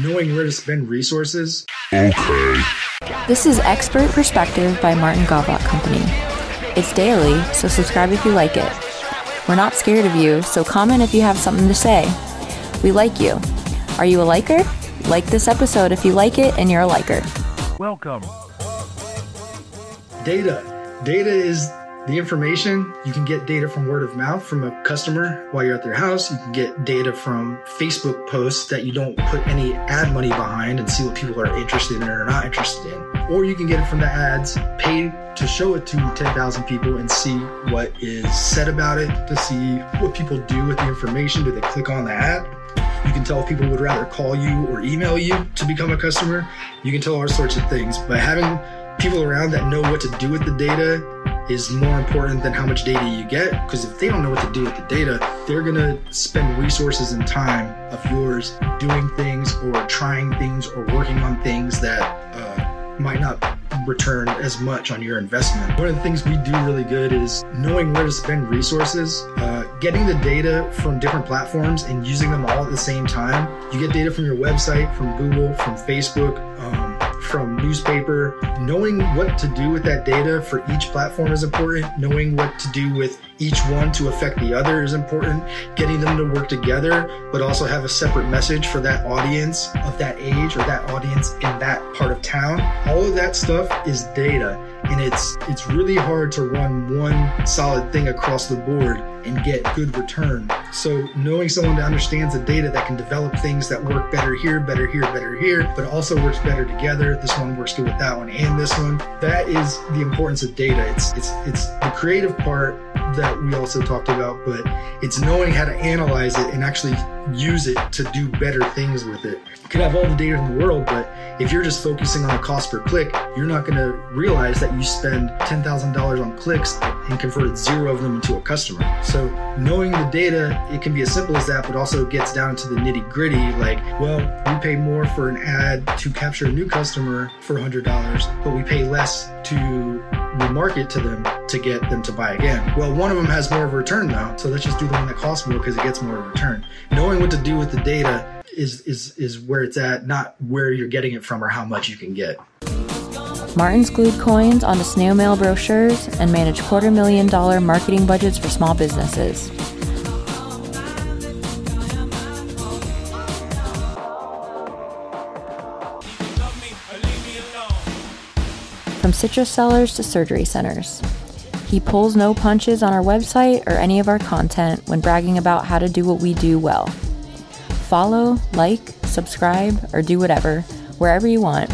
knowing where to spend resources. Okay. This is Expert Perspective by Martin Gawlak Company. It's daily, so subscribe if you like it. We're not scared of you, so comment if you have something to say. We like you. Are you a liker? Like this episode if you like it and you're a liker. Welcome. Data. Data is the information. You can get data from word of mouth from a customer while you're at their house. You can get data from Facebook posts that you don't put any ad money behind and see what people are interested in or not interested in. Or you can get it from the ads, pay to show it to 10,000 people and see what is said about it, to see what people do with the information. Do they click on the ad? You can tell if people would rather call you or email you to become a customer. You can tell all sorts of things. But having people around that know what to do with the data is more important than how much data you get. Because if they don't know what to do with the data, they're going to spend resources and time of yours doing things or trying things or working on things that uh, might not return as much on your investment. One of the things we do really good is knowing where to spend resources, uh, getting the data from different platforms and using them all at the same time. You get data from your website, from Google, from Facebook. Um, from newspaper. Knowing what to do with that data for each platform is important. Knowing what to do with each one to affect the other is important. Getting them to work together, but also have a separate message for that audience of that age or that audience in that part of town. All of that stuff is data and it's it's really hard to run one solid thing across the board and get good return. So knowing someone that understands the data that can develop things that work better here, better here, better here, but also works better together. This one works good with that one and this one. That is the importance of data. It's it's it's the creative part that we also talked about, but it's knowing how to analyze it and actually use it to do better things with it. You could have all the data in the world, but if you're just focusing on a cost per click, you're not going to realize that you spend $10,000 on clicks and converted zero of them into a customer. So knowing the data, it can be as simple as that, but also gets down to the nitty gritty. Like, well, we pay more for an ad to capture a new customer for $100, but we pay less to remarket to them to get them to buy again. Well, one of them has more of a return now, so let's just do the one that costs more because it gets more of a return. Knowing what to do with the data is is is where it's at, not where you're getting it from or how much you can get. Martin's glued coins onto snail mail brochures and managed quarter million dollar marketing budgets for small businesses. Citrus sellers to surgery centers. He pulls no punches on our website or any of our content when bragging about how to do what we do well. Follow, like, subscribe, or do whatever, wherever you want.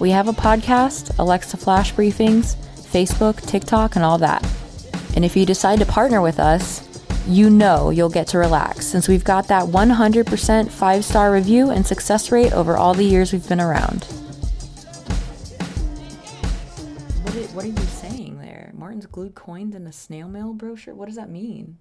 We have a podcast, Alexa Flash Briefings, Facebook, TikTok, and all that. And if you decide to partner with us, you know you'll get to relax since we've got that 100% five star review and success rate over all the years we've been around. What, what are you saying there? Martin's glued coins in a snail mail brochure? What does that mean?